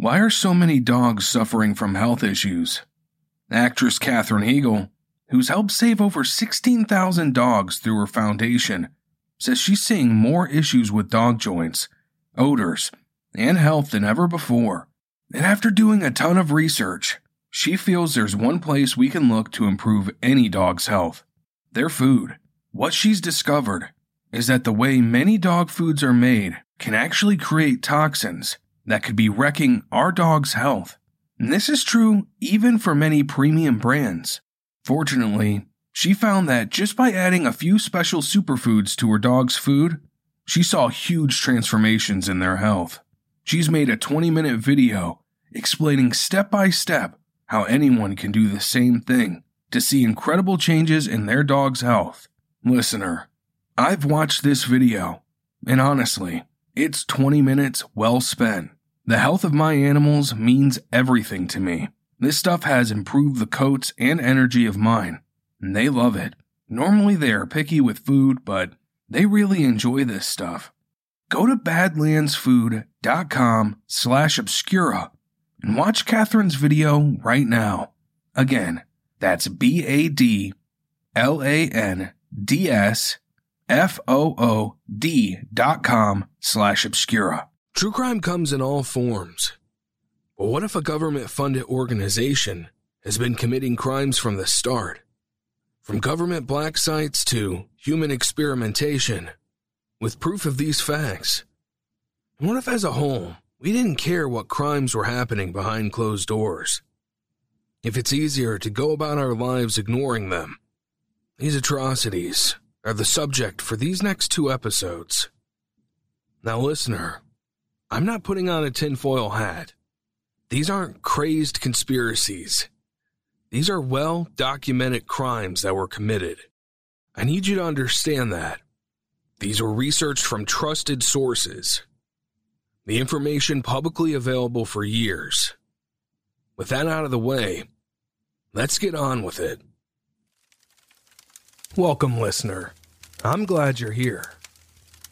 Why are so many dogs suffering from health issues? Actress Katherine Heigl, who's helped save over 16,000 dogs through her foundation, says she's seeing more issues with dog joints, odors, and health than ever before. And after doing a ton of research, she feels there's one place we can look to improve any dog's health their food. What she's discovered is that the way many dog foods are made can actually create toxins that could be wrecking our dog's health. And this is true even for many premium brands. Fortunately, she found that just by adding a few special superfoods to her dog's food, she saw huge transformations in their health. She's made a 20 minute video explaining step by step how anyone can do the same thing to see incredible changes in their dog's health. Listener, I've watched this video, and honestly, it's 20 minutes well spent. The health of my animals means everything to me. This stuff has improved the coats and energy of mine, and they love it. Normally they are picky with food, but they really enjoy this stuff. Go to badlandsfood.com slash obscura and watch Katherine's video right now. Again, that's B A D L A N D S F O O D dot com slash obscura. True crime comes in all forms. But what if a government funded organization has been committing crimes from the start? From government black sites to human experimentation, with proof of these facts. And what if, as a whole, we didn't care what crimes were happening behind closed doors? If it's easier to go about our lives ignoring them, these atrocities are the subject for these next two episodes. Now, listener, I'm not putting on a tinfoil hat. These aren't crazed conspiracies. These are well documented crimes that were committed. I need you to understand that. These were researched from trusted sources. The information publicly available for years. With that out of the way, let's get on with it. Welcome, listener. I'm glad you're here.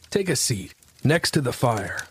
Take a seat next to the fire.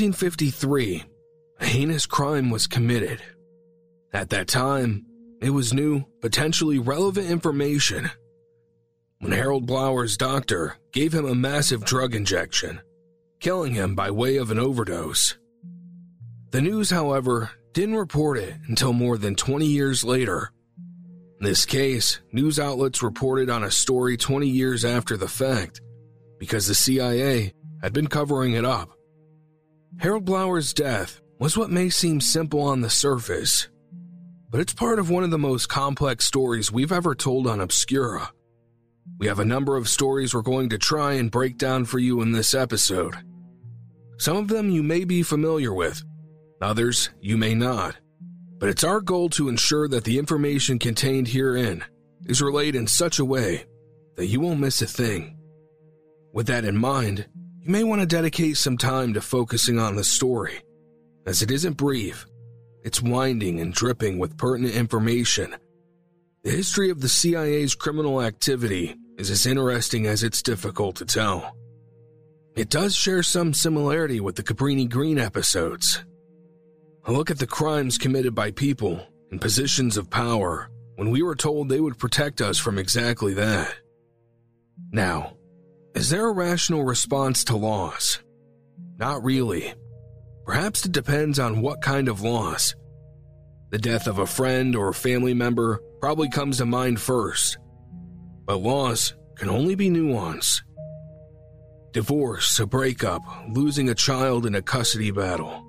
1953, a heinous crime was committed. At that time, it was new, potentially relevant information. When Harold Blauer's doctor gave him a massive drug injection, killing him by way of an overdose. The news, however, didn't report it until more than 20 years later. In this case, news outlets reported on a story 20 years after the fact because the CIA had been covering it up. Harold Blauer's death was what may seem simple on the surface, but it's part of one of the most complex stories we've ever told on Obscura. We have a number of stories we're going to try and break down for you in this episode. Some of them you may be familiar with, others you may not, but it's our goal to ensure that the information contained herein is relayed in such a way that you won't miss a thing. With that in mind, you may want to dedicate some time to focusing on the story, as it isn't brief, it's winding and dripping with pertinent information. The history of the CIA's criminal activity is as interesting as it's difficult to tell. It does share some similarity with the Cabrini Green episodes. A look at the crimes committed by people in positions of power when we were told they would protect us from exactly that. Now, is there a rational response to loss? Not really. Perhaps it depends on what kind of loss. The death of a friend or family member probably comes to mind first, but loss can only be nuance. Divorce, a breakup, losing a child in a custody battle.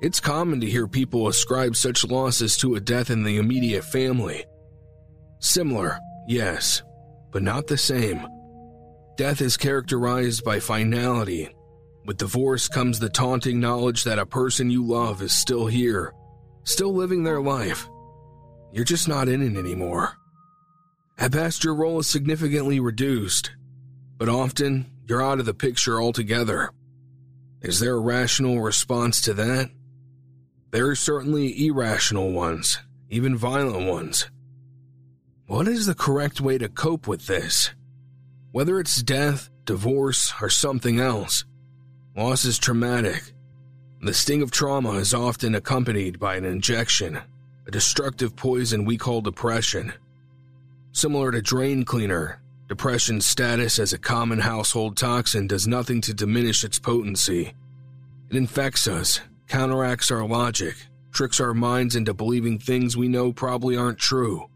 It's common to hear people ascribe such losses to a death in the immediate family. Similar, yes, but not the same. Death is characterized by finality. With divorce comes the taunting knowledge that a person you love is still here, still living their life. You're just not in it anymore. At best, your role is significantly reduced, but often you're out of the picture altogether. Is there a rational response to that? There are certainly irrational ones, even violent ones. What is the correct way to cope with this? Whether it's death, divorce, or something else, loss is traumatic. The sting of trauma is often accompanied by an injection, a destructive poison we call depression. Similar to drain cleaner, depression's status as a common household toxin does nothing to diminish its potency. It infects us, counteracts our logic, tricks our minds into believing things we know probably aren't true,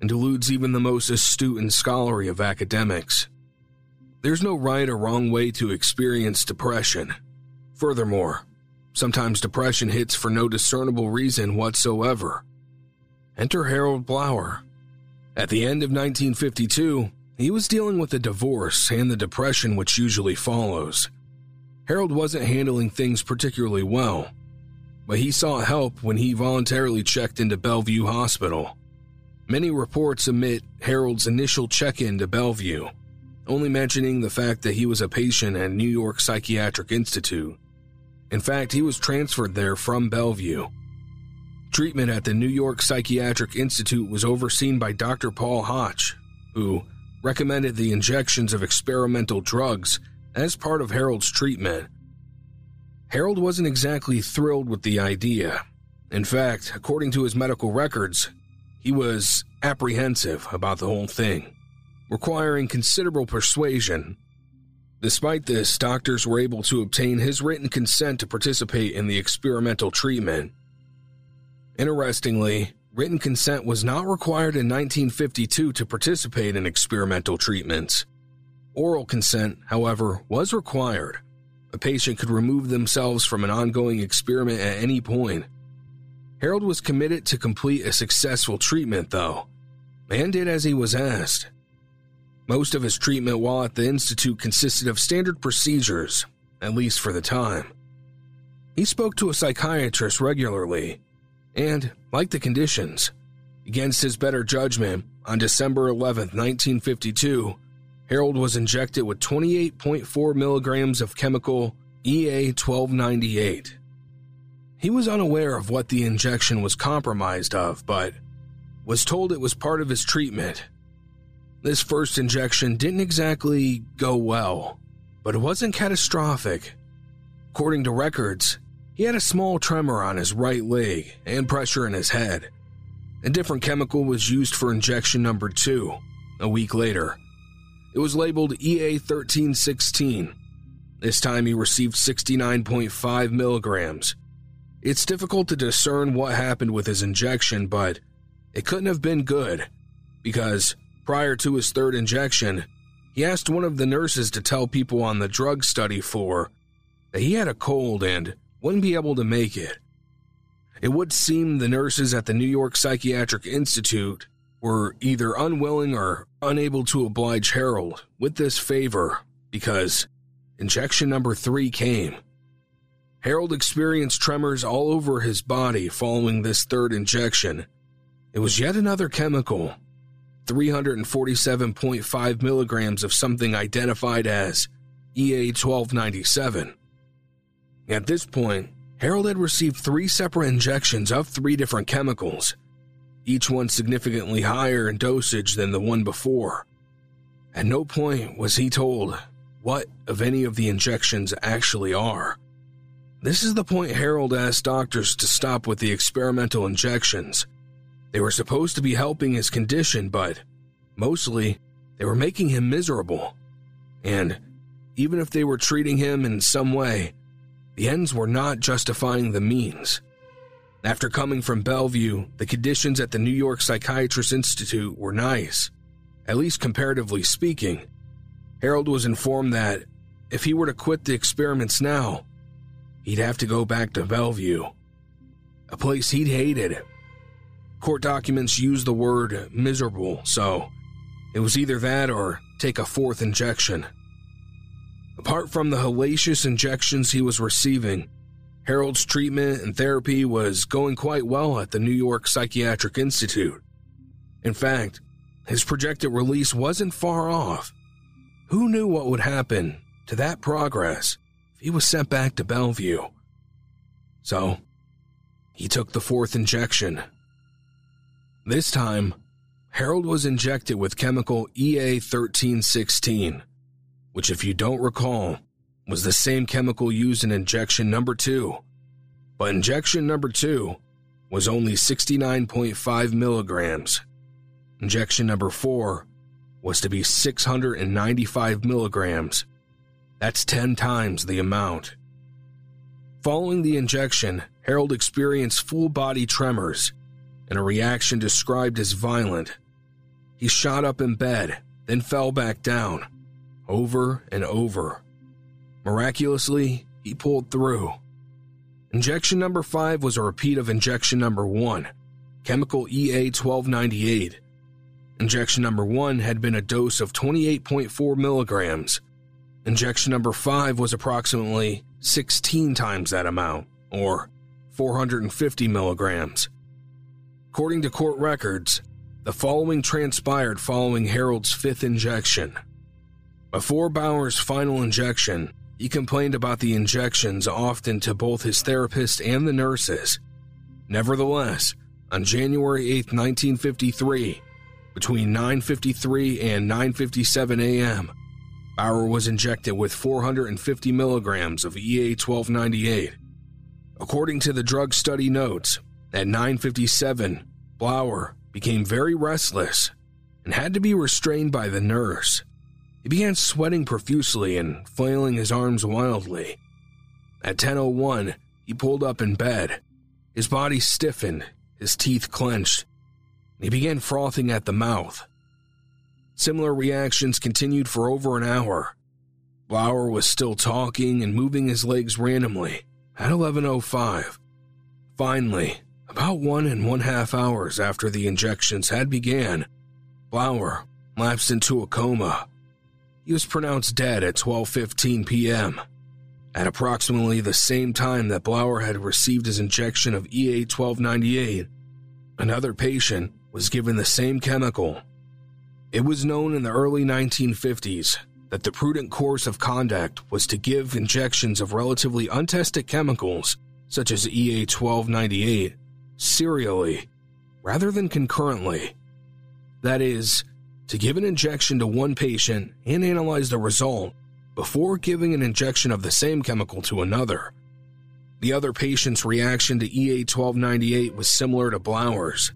and deludes even the most astute and scholarly of academics. There's no right or wrong way to experience depression. Furthermore, sometimes depression hits for no discernible reason whatsoever. Enter Harold Blauer, at the end of 1952, he was dealing with a divorce and the depression which usually follows. Harold wasn't handling things particularly well, but he sought help when he voluntarily checked into Bellevue Hospital. Many reports omit Harold's initial check in to Bellevue, only mentioning the fact that he was a patient at New York Psychiatric Institute. In fact, he was transferred there from Bellevue Treatment at the New York Psychiatric Institute was overseen by Dr. Paul Hoch, who recommended the injections of experimental drugs as part of Harold's treatment. Harold wasn't exactly thrilled with the idea. In fact, according to his medical records, he was apprehensive about the whole thing, requiring considerable persuasion. Despite this, doctors were able to obtain his written consent to participate in the experimental treatment. Interestingly, written consent was not required in 1952 to participate in experimental treatments. Oral consent, however, was required. A patient could remove themselves from an ongoing experiment at any point. Harold was committed to complete a successful treatment, though, and did as he was asked. Most of his treatment while at the Institute consisted of standard procedures, at least for the time. He spoke to a psychiatrist regularly and, like the conditions, against his better judgment, on December 11, 1952, Harold was injected with 28.4 milligrams of chemical EA 1298. He was unaware of what the injection was compromised of, but was told it was part of his treatment. This first injection didn't exactly go well, but it wasn't catastrophic. According to records, he had a small tremor on his right leg and pressure in his head. A different chemical was used for injection number two, a week later. It was labeled EA 1316. This time he received 69.5 milligrams. It's difficult to discern what happened with his injection, but it couldn't have been good because prior to his third injection, he asked one of the nurses to tell people on the drug study floor that he had a cold and wouldn't be able to make it. It would seem the nurses at the New York Psychiatric Institute were either unwilling or unable to oblige Harold with this favor because injection number three came. Harold experienced tremors all over his body following this third injection. It was yet another chemical 347.5 milligrams of something identified as EA 1297. At this point, Harold had received three separate injections of three different chemicals, each one significantly higher in dosage than the one before. At no point was he told what of any of the injections actually are. This is the point Harold asked doctors to stop with the experimental injections. They were supposed to be helping his condition, but mostly they were making him miserable. And even if they were treating him in some way, the ends were not justifying the means. After coming from Bellevue, the conditions at the New York Psychiatrist Institute were nice, at least comparatively speaking. Harold was informed that if he were to quit the experiments now, he'd have to go back to Bellevue, a place he'd hated. Court documents use the word miserable, so it was either that or take a fourth injection. Apart from the hellacious injections he was receiving, Harold's treatment and therapy was going quite well at the New York Psychiatric Institute. In fact, his projected release wasn't far off. Who knew what would happen to that progress if he was sent back to Bellevue? So, he took the fourth injection. This time, Harold was injected with chemical EA 1316, which, if you don't recall, was the same chemical used in injection number two, but injection number two was only 69.5 milligrams. Injection number four was to be 695 milligrams. That's 10 times the amount. Following the injection, Harold experienced full body tremors and a reaction described as violent. He shot up in bed, then fell back down, over and over. Miraculously, he pulled through. Injection number 5 was a repeat of injection number 1, chemical EA 1298. Injection number 1 had been a dose of 28.4 milligrams. Injection number 5 was approximately 16 times that amount, or 450 milligrams. According to court records, the following transpired following Harold's fifth injection. Before Bauer's final injection, he complained about the injections often to both his therapist and the nurses. Nevertheless, on January 8, 1953, between 9:53 and 9:57 a.m., Bauer was injected with 450 milligrams of EA 1298. According to the drug study notes, at 9:57, Bauer became very restless and had to be restrained by the nurse. He began sweating profusely and flailing his arms wildly. At 10:01, he pulled up in bed. His body stiffened, his teeth clenched. He began frothing at the mouth. Similar reactions continued for over an hour. Bauer was still talking and moving his legs randomly at 11:05. Finally, about one and one half hours after the injections had began, Bauer lapsed into a coma he was pronounced dead at 12:15 p.m. At approximately the same time that Bauer had received his injection of EA 1298, another patient was given the same chemical. It was known in the early 1950s that the prudent course of conduct was to give injections of relatively untested chemicals, such as EA 1298, serially rather than concurrently. That is, to give an injection to one patient and analyze the result before giving an injection of the same chemical to another. The other patient's reaction to EA 1298 was similar to Bauer's.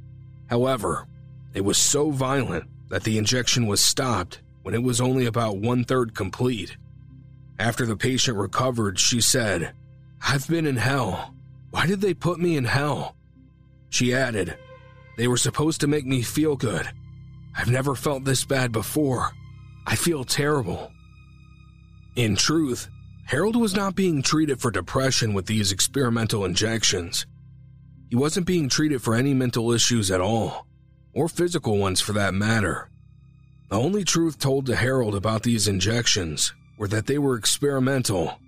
However, it was so violent that the injection was stopped when it was only about one third complete. After the patient recovered, she said, I've been in hell. Why did they put me in hell? She added, They were supposed to make me feel good, I've never felt this bad before. I feel terrible. In truth, Harold was not being treated for depression with these experimental injections. He wasn't being treated for any mental issues at all, or physical ones for that matter. The only truth told to Harold about these injections were that they were experimental.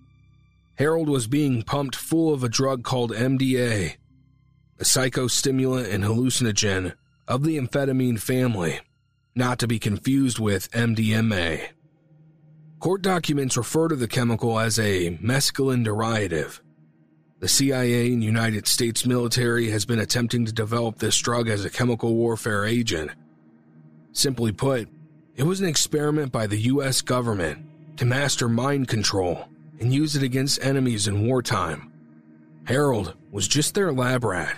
Harold was being pumped full of a drug called MDA, a psychostimulant and hallucinogen of the amphetamine family not to be confused with MDMA. Court documents refer to the chemical as a mescaline derivative. The CIA and United States military has been attempting to develop this drug as a chemical warfare agent. Simply put, it was an experiment by the US government to master mind control and use it against enemies in wartime. Harold was just their lab rat,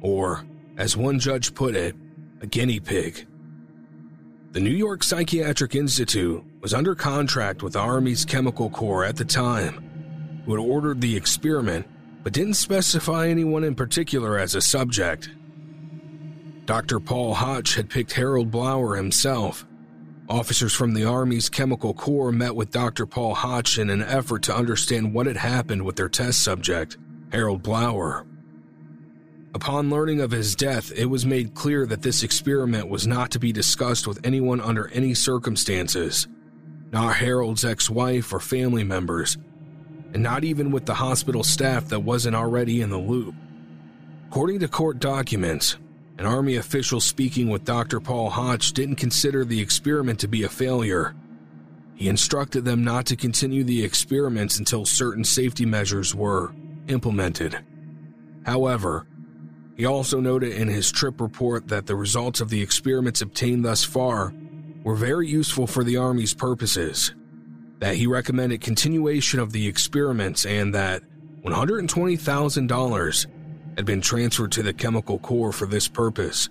or, as one judge put it, a guinea pig. The New York Psychiatric Institute was under contract with the Army's Chemical Corps at the time, who had ordered the experiment but didn't specify anyone in particular as a subject. Dr. Paul Hoch had picked Harold Blauer himself. Officers from the Army's Chemical Corps met with Dr. Paul Hoch in an effort to understand what had happened with their test subject, Harold Blauer. Upon learning of his death, it was made clear that this experiment was not to be discussed with anyone under any circumstances, not Harold's ex wife or family members, and not even with the hospital staff that wasn't already in the loop. According to court documents, an Army official speaking with Dr. Paul Hoch didn't consider the experiment to be a failure. He instructed them not to continue the experiments until certain safety measures were implemented. However, he also noted in his trip report that the results of the experiments obtained thus far were very useful for the Army's purposes that he recommended continuation of the experiments and that $120,000 had been transferred to the Chemical Corps for this purpose.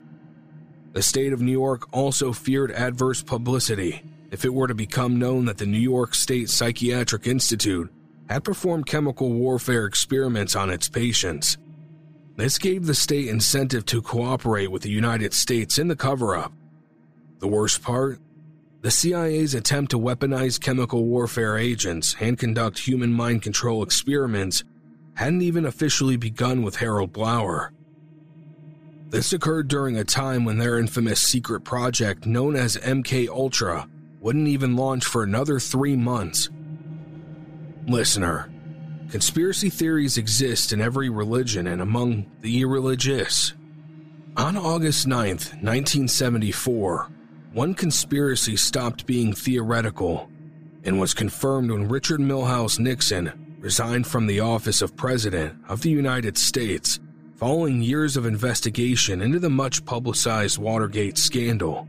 The state of New York also feared adverse publicity if it were to become known that the New York State Psychiatric Institute had performed chemical warfare experiments on its patients. This gave the state incentive to cooperate with the United States in the cover up. The worst part the CIA's attempt to weaponize chemical warfare agents and conduct human mind control experiments hadn't even officially begun with Harold Blauer. This occurred during a time when their infamous secret project known as MK Ultra wouldn't even launch for another 3 months. Listener, conspiracy theories exist in every religion and among the irreligious. On August 9th, 1974, one conspiracy stopped being theoretical and was confirmed when Richard Milhous Nixon resigned from the office of President of the United States following years of investigation into the much publicized Watergate scandal.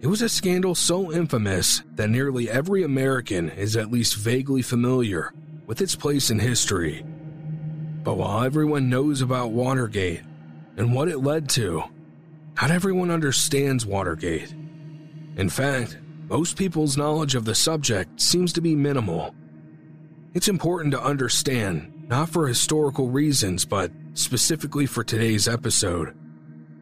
It was a scandal so infamous that nearly every American is at least vaguely familiar with its place in history. But while everyone knows about Watergate and what it led to, not everyone understands Watergate. In fact, most people's knowledge of the subject seems to be minimal. It's important to understand, not for historical reasons, but specifically for today's episode,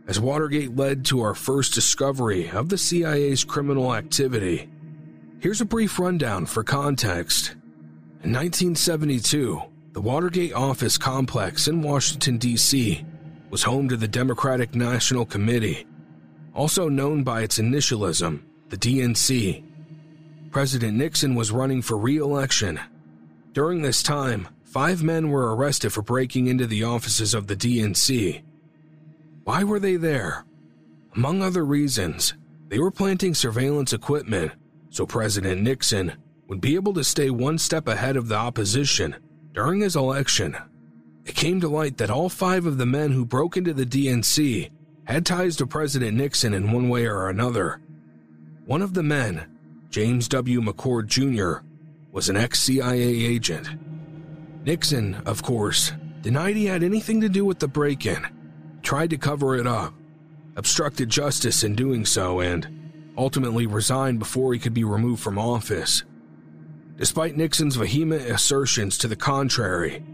as Watergate led to our first discovery of the CIA's criminal activity. Here's a brief rundown for context. In 1972, the Watergate office complex in Washington, D.C., was home to the Democratic National Committee, also known by its initialism, the DNC. President Nixon was running for re election. During this time, five men were arrested for breaking into the offices of the DNC. Why were they there? Among other reasons, they were planting surveillance equipment so President Nixon would be able to stay one step ahead of the opposition during his election. It came to light that all five of the men who broke into the DNC had ties to President Nixon in one way or another. One of the men, James W. McCord Jr., was an ex CIA agent. Nixon, of course, denied he had anything to do with the break in, tried to cover it up, obstructed justice in doing so, and ultimately resigned before he could be removed from office. Despite Nixon's vehement assertions to the contrary,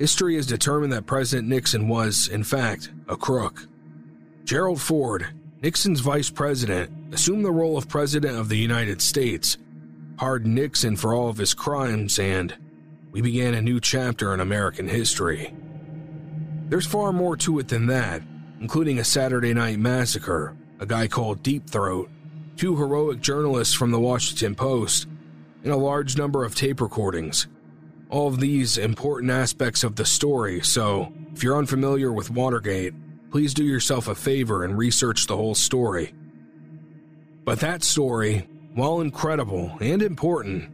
history has determined that President Nixon was, in fact, a crook. Gerald Ford, Nixon's vice president, assumed the role of President of the United States, pardoned Nixon for all of his crimes, and we began a new chapter in American history. There's far more to it than that, including a Saturday night massacre, a guy called Deep Throat, two heroic journalists from the Washington Post, and a large number of tape recordings. All of these important aspects of the story, so if you're unfamiliar with Watergate, please do yourself a favor and research the whole story. But that story, while incredible and important,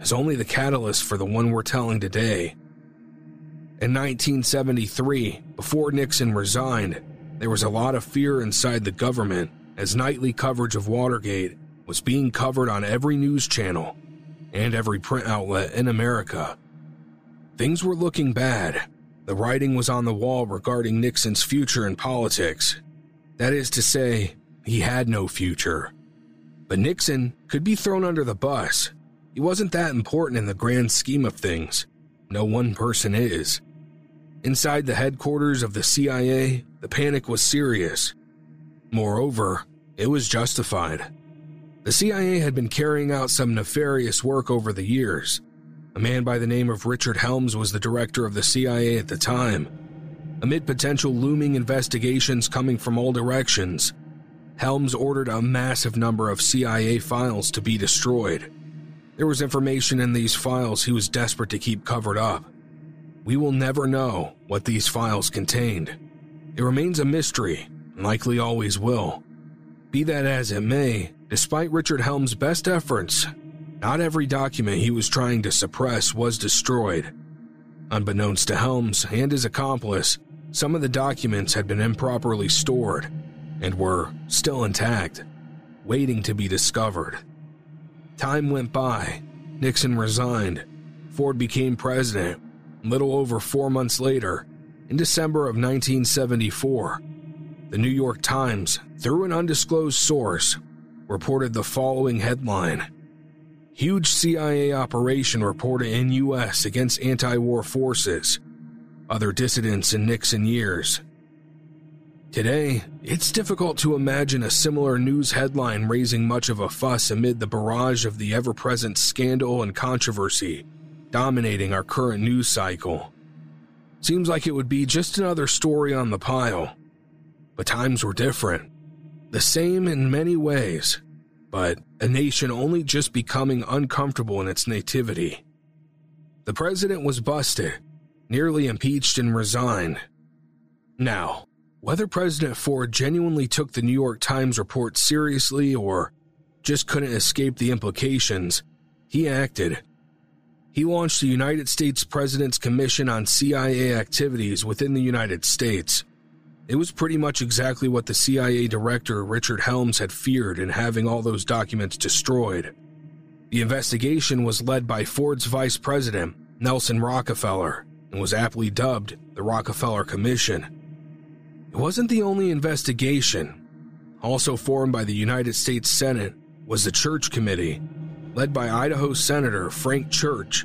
is only the catalyst for the one we're telling today. In 1973, before Nixon resigned, there was a lot of fear inside the government as nightly coverage of Watergate was being covered on every news channel and every print outlet in America. Things were looking bad. The writing was on the wall regarding Nixon's future in politics. That is to say, he had no future. But Nixon could be thrown under the bus. He wasn't that important in the grand scheme of things. No one person is. Inside the headquarters of the CIA, the panic was serious. Moreover, it was justified. The CIA had been carrying out some nefarious work over the years. A man by the name of Richard Helms was the director of the CIA at the time. Amid potential looming investigations coming from all directions, Helms ordered a massive number of CIA files to be destroyed. There was information in these files he was desperate to keep covered up. We will never know what these files contained. It remains a mystery, and likely always will. Be that as it may, despite Richard Helms' best efforts, not every document he was trying to suppress was destroyed. Unbeknownst to Helms and his accomplice, some of the documents had been improperly stored and were still intact, waiting to be discovered. Time went by, Nixon resigned, Ford became president. Little over four months later, in December of 1974, the New York Times, through an undisclosed source, reported the following headline Huge CIA operation reported in U.S. against anti war forces. Other dissidents in Nixon years. Today, it's difficult to imagine a similar news headline raising much of a fuss amid the barrage of the ever present scandal and controversy dominating our current news cycle. Seems like it would be just another story on the pile. But times were different. The same in many ways, but a nation only just becoming uncomfortable in its nativity. The president was busted, nearly impeached, and resigned. Now, whether President Ford genuinely took the New York Times report seriously or just couldn't escape the implications, he acted. He launched the United States President's Commission on CIA Activities within the United States. It was pretty much exactly what the CIA director Richard Helms had feared in having all those documents destroyed. The investigation was led by Ford's vice president, Nelson Rockefeller, and was aptly dubbed the Rockefeller Commission. It wasn't the only investigation. Also formed by the United States Senate was the Church Committee, led by Idaho Senator Frank Church.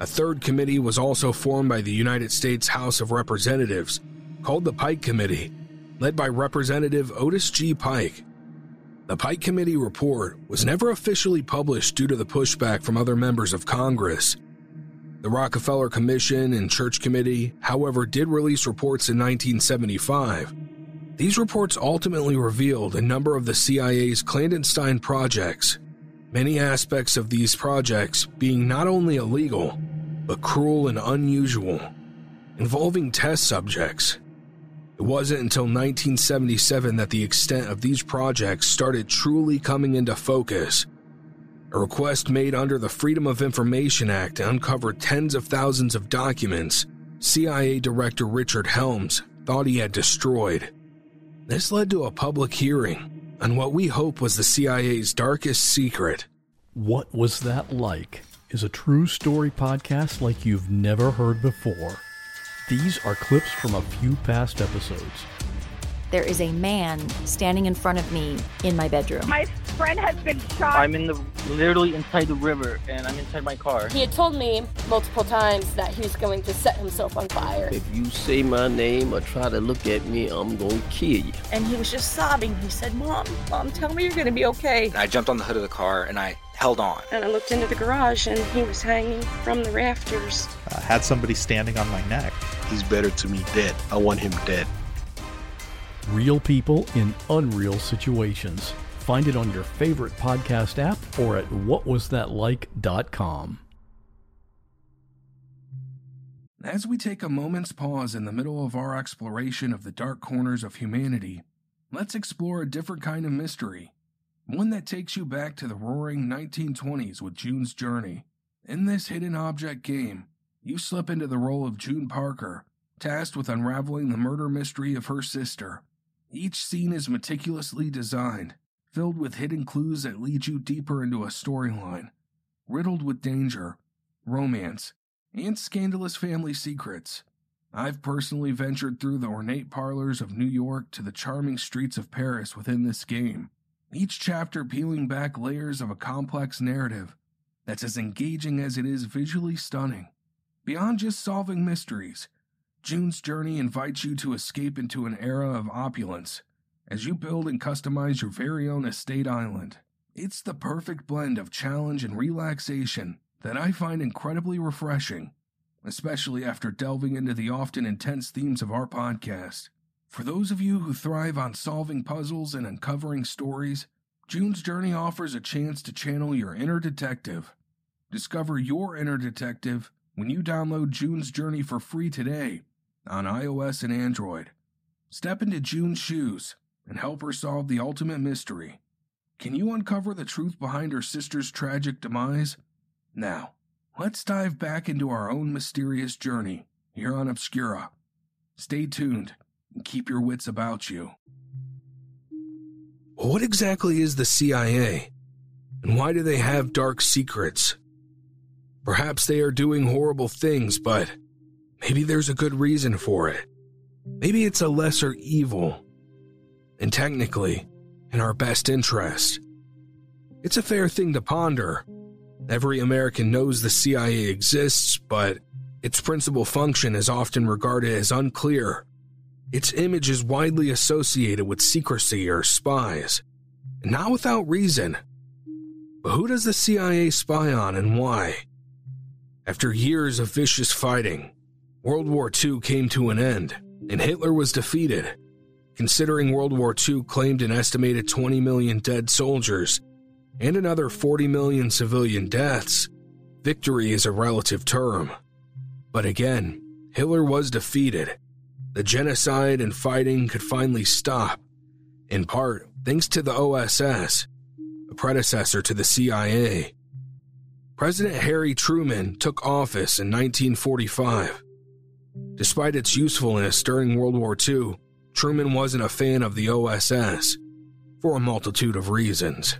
A third committee was also formed by the United States House of Representatives, called the Pike Committee, led by Representative Otis G. Pike. The Pike Committee report was never officially published due to the pushback from other members of Congress. The Rockefeller Commission and Church Committee, however, did release reports in 1975. These reports ultimately revealed a number of the CIA's clandestine projects, many aspects of these projects being not only illegal, but cruel and unusual, involving test subjects. It wasn't until 1977 that the extent of these projects started truly coming into focus a request made under the Freedom of Information Act uncovered tens of thousands of documents CIA Director Richard Helms thought he had destroyed. This led to a public hearing on what we hope was the CIA's darkest secret. What Was That Like? is a true story podcast like you've never heard before. These are clips from a few past episodes there is a man standing in front of me in my bedroom. My friend has been shot. I'm in the literally inside the river and I'm inside my car. He had told me multiple times that he was going to set himself on fire. If you say my name or try to look at me, I'm going to kill you. And he was just sobbing. He said, Mom, Mom, tell me you're going to be okay. I jumped on the hood of the car and I held on. And I looked into the garage and he was hanging from the rafters. I had somebody standing on my neck. He's better to me dead. I want him dead. Real people in unreal situations. Find it on your favorite podcast app or at whatwasthatlike.com. As we take a moment's pause in the middle of our exploration of the dark corners of humanity, let's explore a different kind of mystery. One that takes you back to the roaring 1920s with June's Journey. In this hidden object game, you slip into the role of June Parker, tasked with unraveling the murder mystery of her sister. Each scene is meticulously designed, filled with hidden clues that lead you deeper into a storyline, riddled with danger, romance, and scandalous family secrets. I've personally ventured through the ornate parlors of New York to the charming streets of Paris within this game, each chapter peeling back layers of a complex narrative that's as engaging as it is visually stunning. Beyond just solving mysteries, June's journey invites you to escape into an era of opulence as you build and customize your very own estate island. It's the perfect blend of challenge and relaxation that I find incredibly refreshing, especially after delving into the often intense themes of our podcast. For those of you who thrive on solving puzzles and uncovering stories, June's Journey offers a chance to channel your inner detective. Discover your inner detective when you download June's Journey for free today on iOS and Android. Step into June's shoes and help her solve the ultimate mystery. Can you uncover the truth behind her sister's tragic demise? Now, let's dive back into our own mysterious journey here on Obscura. Stay tuned and keep your wits about you. What exactly is the CIA? And why do they have dark secrets? Perhaps they are doing horrible things, but maybe there's a good reason for it. Maybe it's a lesser evil. And technically, in our best interest. It's a fair thing to ponder. Every American knows the CIA exists, but its principal function is often regarded as unclear. Its image is widely associated with secrecy or spies, and not without reason. But who does the CIA spy on and why? After years of vicious fighting, World War II came to an end, and Hitler was defeated. Considering World War II claimed an estimated 20 million dead soldiers and another 40 million civilian deaths, victory is a relative term. But again, Hitler was defeated. The genocide and fighting could finally stop, in part thanks to the OSS, a predecessor to the CIA. President Harry Truman took office in 1945. Despite its usefulness during World War II, Truman wasn't a fan of the OSS for a multitude of reasons.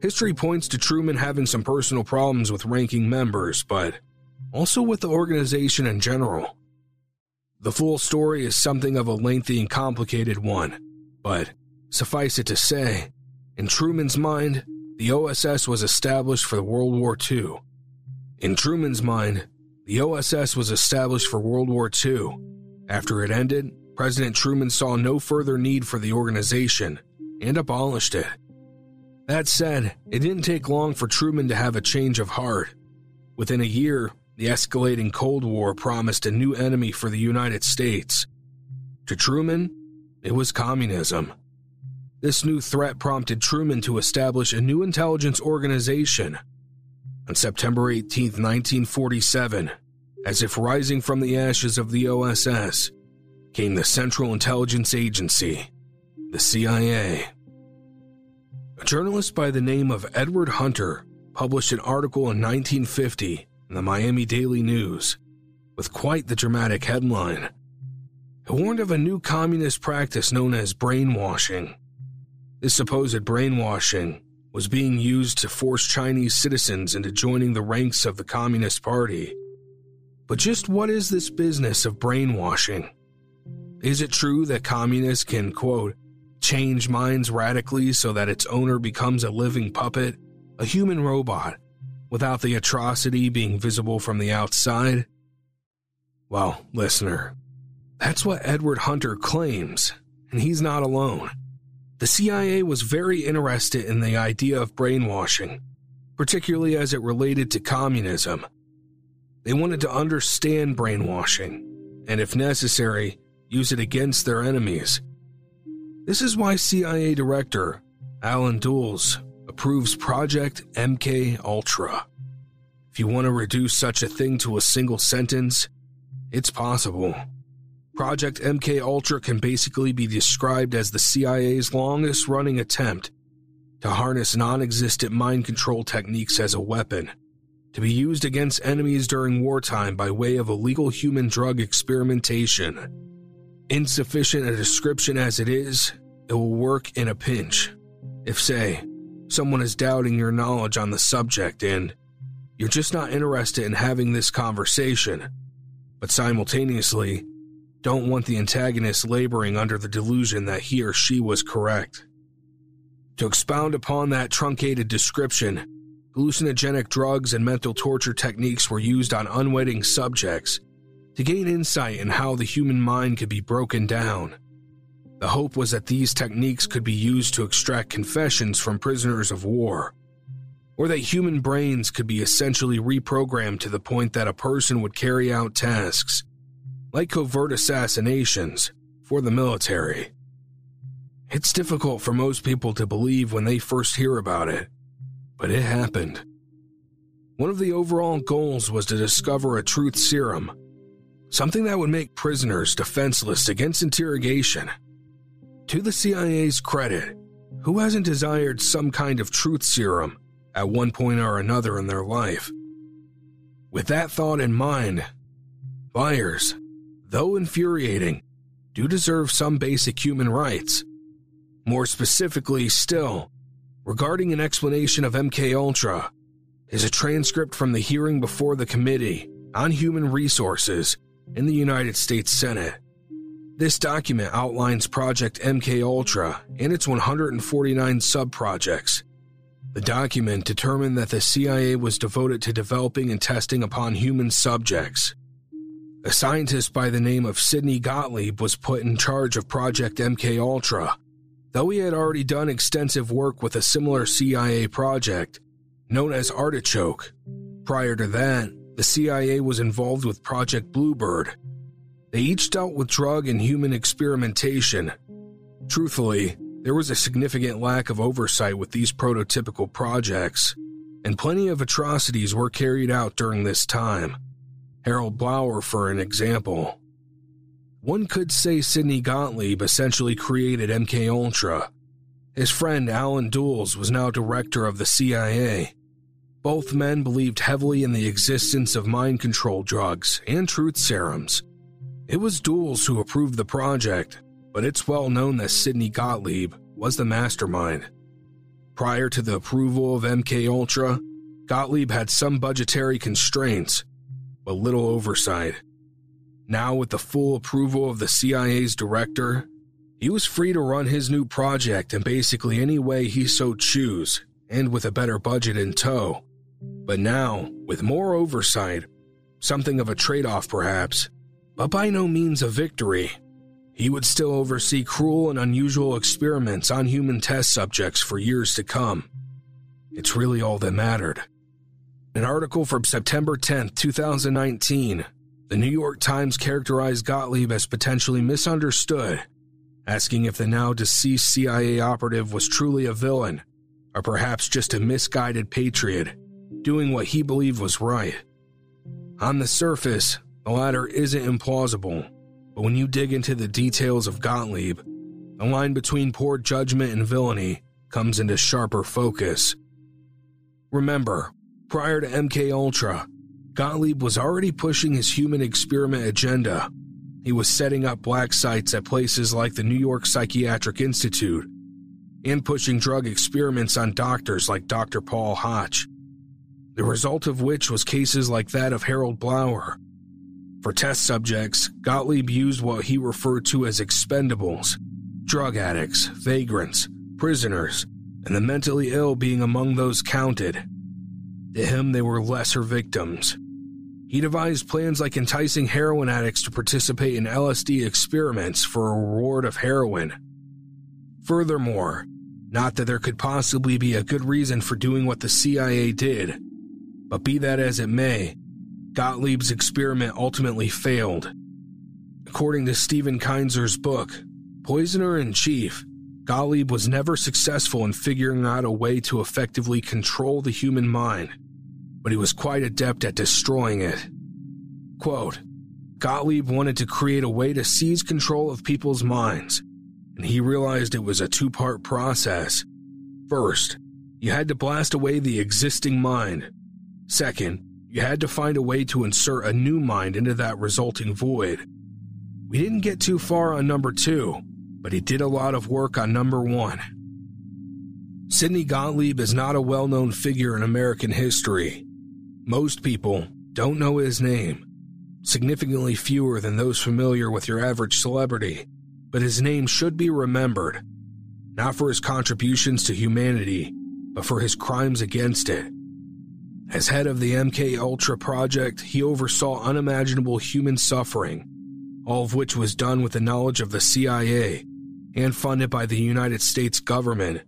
History points to Truman having some personal problems with ranking members, but also with the organization in general. The full story is something of a lengthy and complicated one, but suffice it to say, in Truman's mind, the OSS was established for World War II. In Truman's mind, the OSS was established for World War II. After it ended, President Truman saw no further need for the organization and abolished it. That said, it didn't take long for Truman to have a change of heart. Within a year, the escalating Cold War promised a new enemy for the United States. To Truman, it was communism. This new threat prompted Truman to establish a new intelligence organization. On September 18, 1947, as if rising from the ashes of the OSS, came the Central Intelligence Agency, the CIA. A journalist by the name of Edward Hunter published an article in 1950 in the Miami Daily News with quite the dramatic headline. It warned of a new communist practice known as brainwashing. This supposed brainwashing was being used to force Chinese citizens into joining the ranks of the Communist Party. But just what is this business of brainwashing? Is it true that communists can, quote, change minds radically so that its owner becomes a living puppet, a human robot, without the atrocity being visible from the outside? Well, listener, that's what Edward Hunter claims, and he's not alone. The CIA was very interested in the idea of brainwashing, particularly as it related to communism. They wanted to understand brainwashing, and if necessary, use it against their enemies. This is why CIA Director Allen Dulles approves Project MK Ultra. If you want to reduce such a thing to a single sentence, it's possible. Project MK Ultra can basically be described as the CIA's longest running attempt to harness non existent mind control techniques as a weapon. to be used against enemies during wartime by way of illegal human drug experimentation. Insufficient a description as it is, it will work in a pinch. If, say, someone is doubting your knowledge on the subject and you're just not interested in having this conversation, but simultaneously don't want the antagonist laboring under the delusion that he or she was correct. To expound upon that truncated description, hallucinogenic drugs and mental torture techniques were used on unwitting subjects to gain insight in how the human mind could be broken down. The hope was that these techniques could be used to extract confessions from prisoners of war, or that human brains could be essentially reprogrammed to the point that a person would carry out tasks, like covert assassinations, for the military. It's difficult for most people to believe when they first hear about it, but it happened. One of the overall goals was to discover a truth serum, something that would make prisoners defenseless against interrogation. To the CIA's credit, who hasn't desired some kind of truth serum at one point or another in their life? With that thought in mind, buyers, though infuriating, do deserve some basic human rights. More specifically still, regarding an explanation of MK Ultra, is a transcript from the hearing before the Committee on Human Resources in the United States Senate. This document outlines Project MK Ultra and its 149 subprojects. The document determined that the CIA was devoted to developing and testing upon human subjects. A scientist by the name of Sidney Gottlieb was put in charge of Project MK Ultra, though he had already done extensive work with a similar CIA project known as Artichoke. Prior to that, the CIA was involved with Project Bluebird. They each dealt with drug and human experimentation. Truthfully, there was a significant lack of oversight with these prototypical projects, and plenty of atrocities were carried out during this time. Harold Blauer, for an example. One could say Sidney Gottlieb essentially created MK Ultra. His friend Allen Dulles was now director of the CIA. Both men believed heavily in the existence of mind control drugs and truth serums. It was Dulles who approved the project, but it's well known that Sidney Gottlieb was the mastermind. Prior to the approval of MK Ultra, Gottlieb had some budgetary constraints, but little oversight. Now, with the full approval of the CIA's director, he was free to run his new project in basically any way he so choose, and with a better budget in tow. But now, with more oversight, something of a trade off perhaps, but by no means a victory, he would still oversee cruel and unusual experiments on human test subjects for years to come. It's really all that mattered. An article from September 10, 2019, the New York Times characterized Gottlieb as potentially misunderstood, asking if the now deceased CIA operative was truly a villain, or perhaps just a misguided patriot, doing what he believed was right. On the surface, the latter isn't implausible, but when you dig into the details of Gottlieb, the line between poor judgment and villainy comes into sharper focus. Remember, prior to MK Ultra, Gottlieb was already pushing his human experiment agenda. He was setting up black sites at places like the New York Psychiatric Institute and pushing drug experiments on doctors like Dr. Paul Hoch. The result of which was cases like that of Harold Blauer. For test subjects, Gottlieb used what he referred to as expendables drug addicts, vagrants, prisoners, and the mentally ill being among those counted. To him, they were lesser victims. He devised plans like enticing heroin addicts to participate in LSD experiments for a reward of heroin. Furthermore, not that there could possibly be a good reason for doing what the CIA did, but be that as it may, Gottlieb's experiment ultimately failed. According to Stephen Kinzer's book, Poisoner in Chief, Gottlieb was never successful in figuring out a way to effectively control the human mind but he was quite adept at destroying it. Quote, Gottlieb wanted to create a way to seize control of people's minds, and he realized it was a two part process. First, you had to blast away the existing mind. Second, you had to find a way to insert a new mind into that resulting void. We didn't get too far on number two, but he did a lot of work on number one. Sidney Gottlieb is not a well known figure in American history. Most people don't know his name, significantly fewer than those familiar with your average celebrity, but his name should be remembered, not for his contributions to humanity, but for his crimes against it. As head of the MK Ultra project, he oversaw unimaginable human suffering, all of which was done with the knowledge of the CIA and funded by the United States government.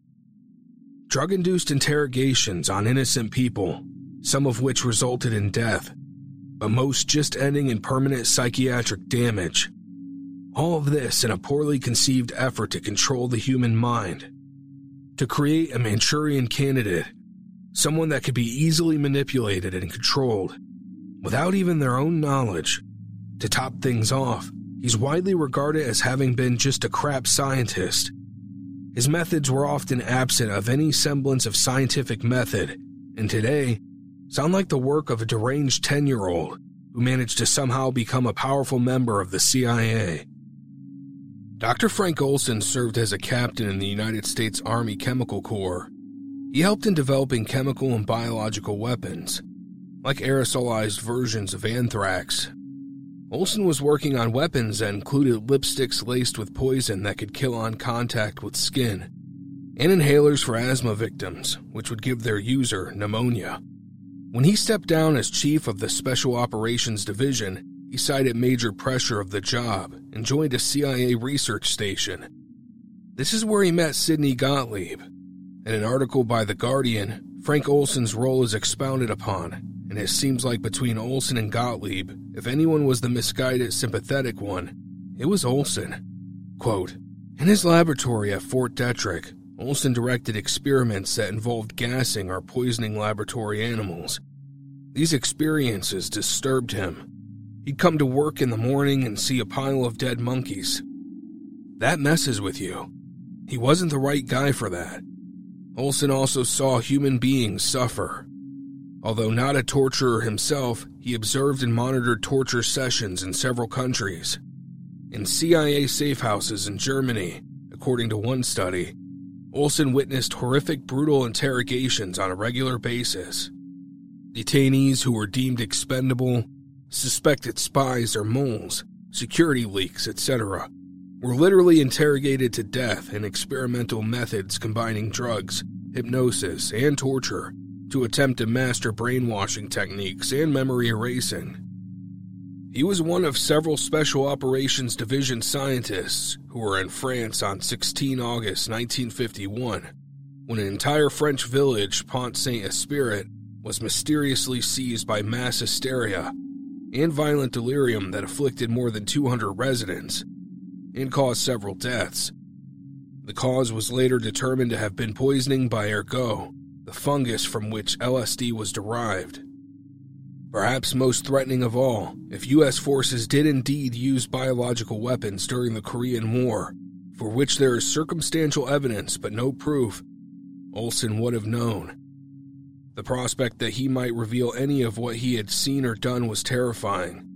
Drug induced interrogations on innocent people, some of which resulted in death, but most just ending in permanent psychiatric damage. All of this in a poorly conceived effort to control the human mind. To create a Manchurian candidate someone that could be easily manipulated and controlled without even their own knowledge. To top things off, he's widely regarded as having been just a crap scientist. His methods were often absent of any semblance of scientific method, and today sound like the work of a deranged 10 year old who managed to somehow become a powerful member of the CIA. Dr. Frank Olson served as a captain in the United States Army Chemical Corps he helped in developing chemical and biological weapons, like aerosolized versions of anthrax. Olson was working on weapons that included lipsticks laced with poison that could kill on contact with skin, and inhalers for asthma victims, which would give their user pneumonia. When he stepped down as chief of the Special Operations Division, he cited major pressure of the job and joined a CIA research station. This is where he met Sidney Gottlieb, in an article by The Guardian, Frank Olson's role is expounded upon, and it seems like between Olson and Gottlieb, if anyone was the misguided, sympathetic one, it was Olson. Quote, in his laboratory at Fort Detrick, Olson directed experiments that involved gassing or poisoning laboratory animals. These experiences disturbed him. He'd come to work in the morning and see a pile of dead monkeys. That messes with you. He wasn't the right guy for that. Olson also saw human beings suffer. Although not a torturer himself, he observed and monitored torture sessions in several countries. In CIA safe houses in Germany, according to one study, Olson witnessed horrific brutal interrogations on a regular basis. Detainees who were deemed expendable, suspected spies or moles, security leaks, etc., were literally interrogated to death in experimental methods combining drugs, hypnosis, and torture to attempt to master brainwashing techniques and memory erasing. He was one of several Special Operations Division scientists who were in France on 16 August 1951 when an entire French village, Pont Saint Esprit, was mysteriously seized by mass hysteria and violent delirium that afflicted more than 200 residents and caused several deaths. The cause was later determined to have been poisoning by ergot, the fungus from which LSD was derived. Perhaps most threatening of all, if U.S. forces did indeed use biological weapons during the Korean War, for which there is circumstantial evidence but no proof, Olson would have known. The prospect that he might reveal any of what he had seen or done was terrifying.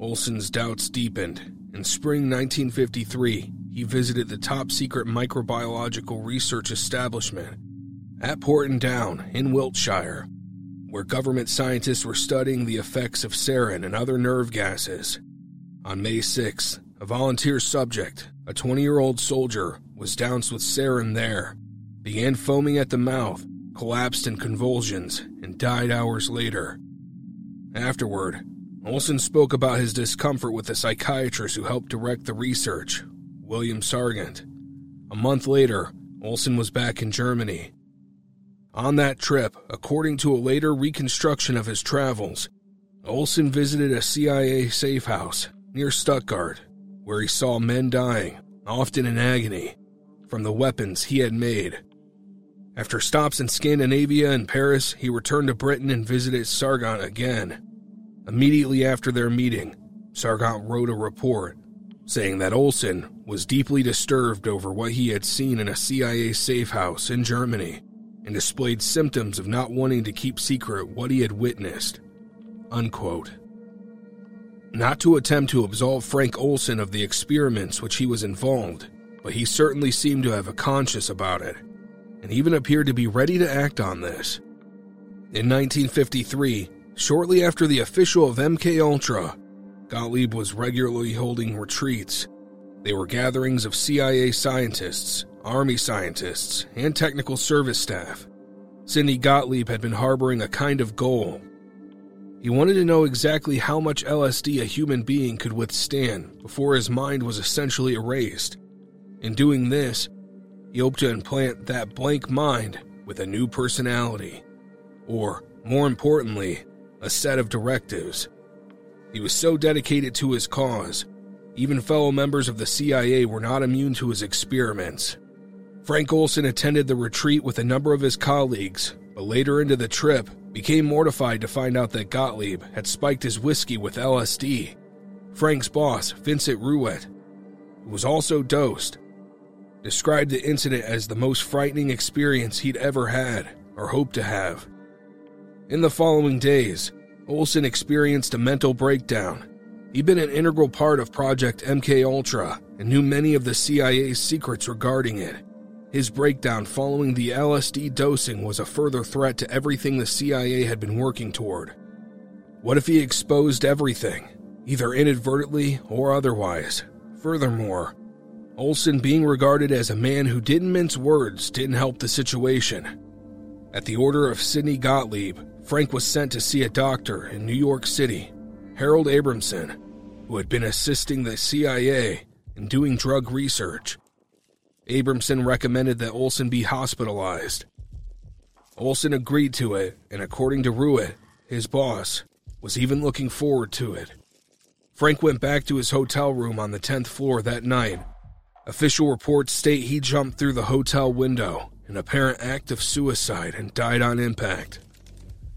Olson's doubts deepened, in spring 1953, he visited the top secret microbiological research establishment at Porton Down in Wiltshire, where government scientists were studying the effects of sarin and other nerve gases. On May 6, a volunteer subject, a 20 year old soldier, was doused with sarin there, began foaming at the mouth, collapsed in convulsions, and died hours later. Afterward, Olson spoke about his discomfort with the psychiatrist who helped direct the research, William Sargant. A month later, Olson was back in Germany. On that trip, according to a later reconstruction of his travels, Olson visited a CIA safe house near Stuttgart, where he saw men dying, often in agony, from the weapons he had made. After stops in Scandinavia and Paris, he returned to Britain and visited Sargant again. Immediately after their meeting, Sargant wrote a report saying that Olson was deeply disturbed over what he had seen in a CIA safe house in Germany and displayed symptoms of not wanting to keep secret what he had witnessed. Unquote. Not to attempt to absolve Frank Olson of the experiments which he was involved, but he certainly seemed to have a conscience about it, and even appeared to be ready to act on this. In 1953, shortly after the official of MK Ultra, Gottlieb was regularly holding retreats. They were gatherings of CIA scientists, Army scientists, and technical service staff. Sidney Gottlieb had been harboring a kind of goal. He wanted to know exactly how much LSD a human being could withstand before his mind was essentially erased. In doing this, he hoped to implant that blank mind with a new personality, or, more importantly, a set of directives. He was so dedicated to his cause, even fellow members of the CIA were not immune to his experiments. Frank Olson attended the retreat with a number of his colleagues, but later into the trip became mortified to find out that Gottlieb had spiked his whiskey with LSD. Frank's boss, Vincent Ruwet, was also dosed, described the incident as the most frightening experience he'd ever had or hoped to have. In the following days, Olson experienced a mental breakdown. He'd been an integral part of Project MK Ultra and knew many of the CIA's secrets regarding it. His breakdown following the LSD dosing was a further threat to everything the CIA had been working toward. What if he exposed everything, either inadvertently or otherwise? Furthermore, Olson being regarded as a man who didn't mince words didn't help the situation. At the order of Sidney Gottlieb, Frank was sent to see a doctor in New York City, Harold Abramson, who had been assisting the CIA in doing drug research. Abramson recommended that Olson be hospitalized. Olson agreed to it, and according to Ruwet, his boss, was even looking forward to it. Frank went back to his hotel room on the 10th floor that night. Official reports state he jumped through the hotel window, an apparent act of suicide, and died on impact.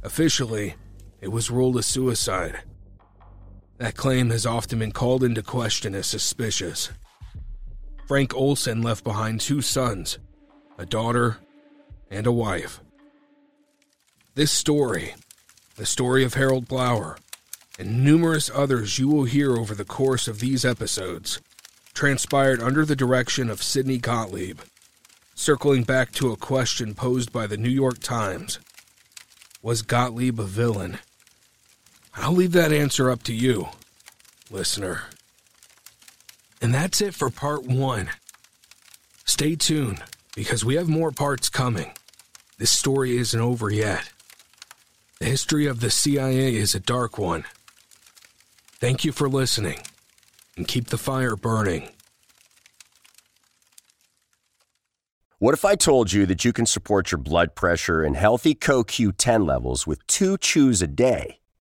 Officially, it was ruled a suicide. That claim has often been called into question as suspicious. Frank Olson left behind two sons, a daughter, and a wife. This story, the story of Harold Blauer, and numerous others you will hear over the course of these episodes, transpired under the direction of Sidney Gottlieb. Circling back to a question posed by the New York Times Was Gottlieb a villain? I'll leave that answer up to you, listener. And that's it for part one. Stay tuned because we have more parts coming. This story isn't over yet. The history of the CIA is a dark one. Thank you for listening and keep the fire burning. What if I told you that you can support your blood pressure and healthy CoQ10 levels with two chews a day?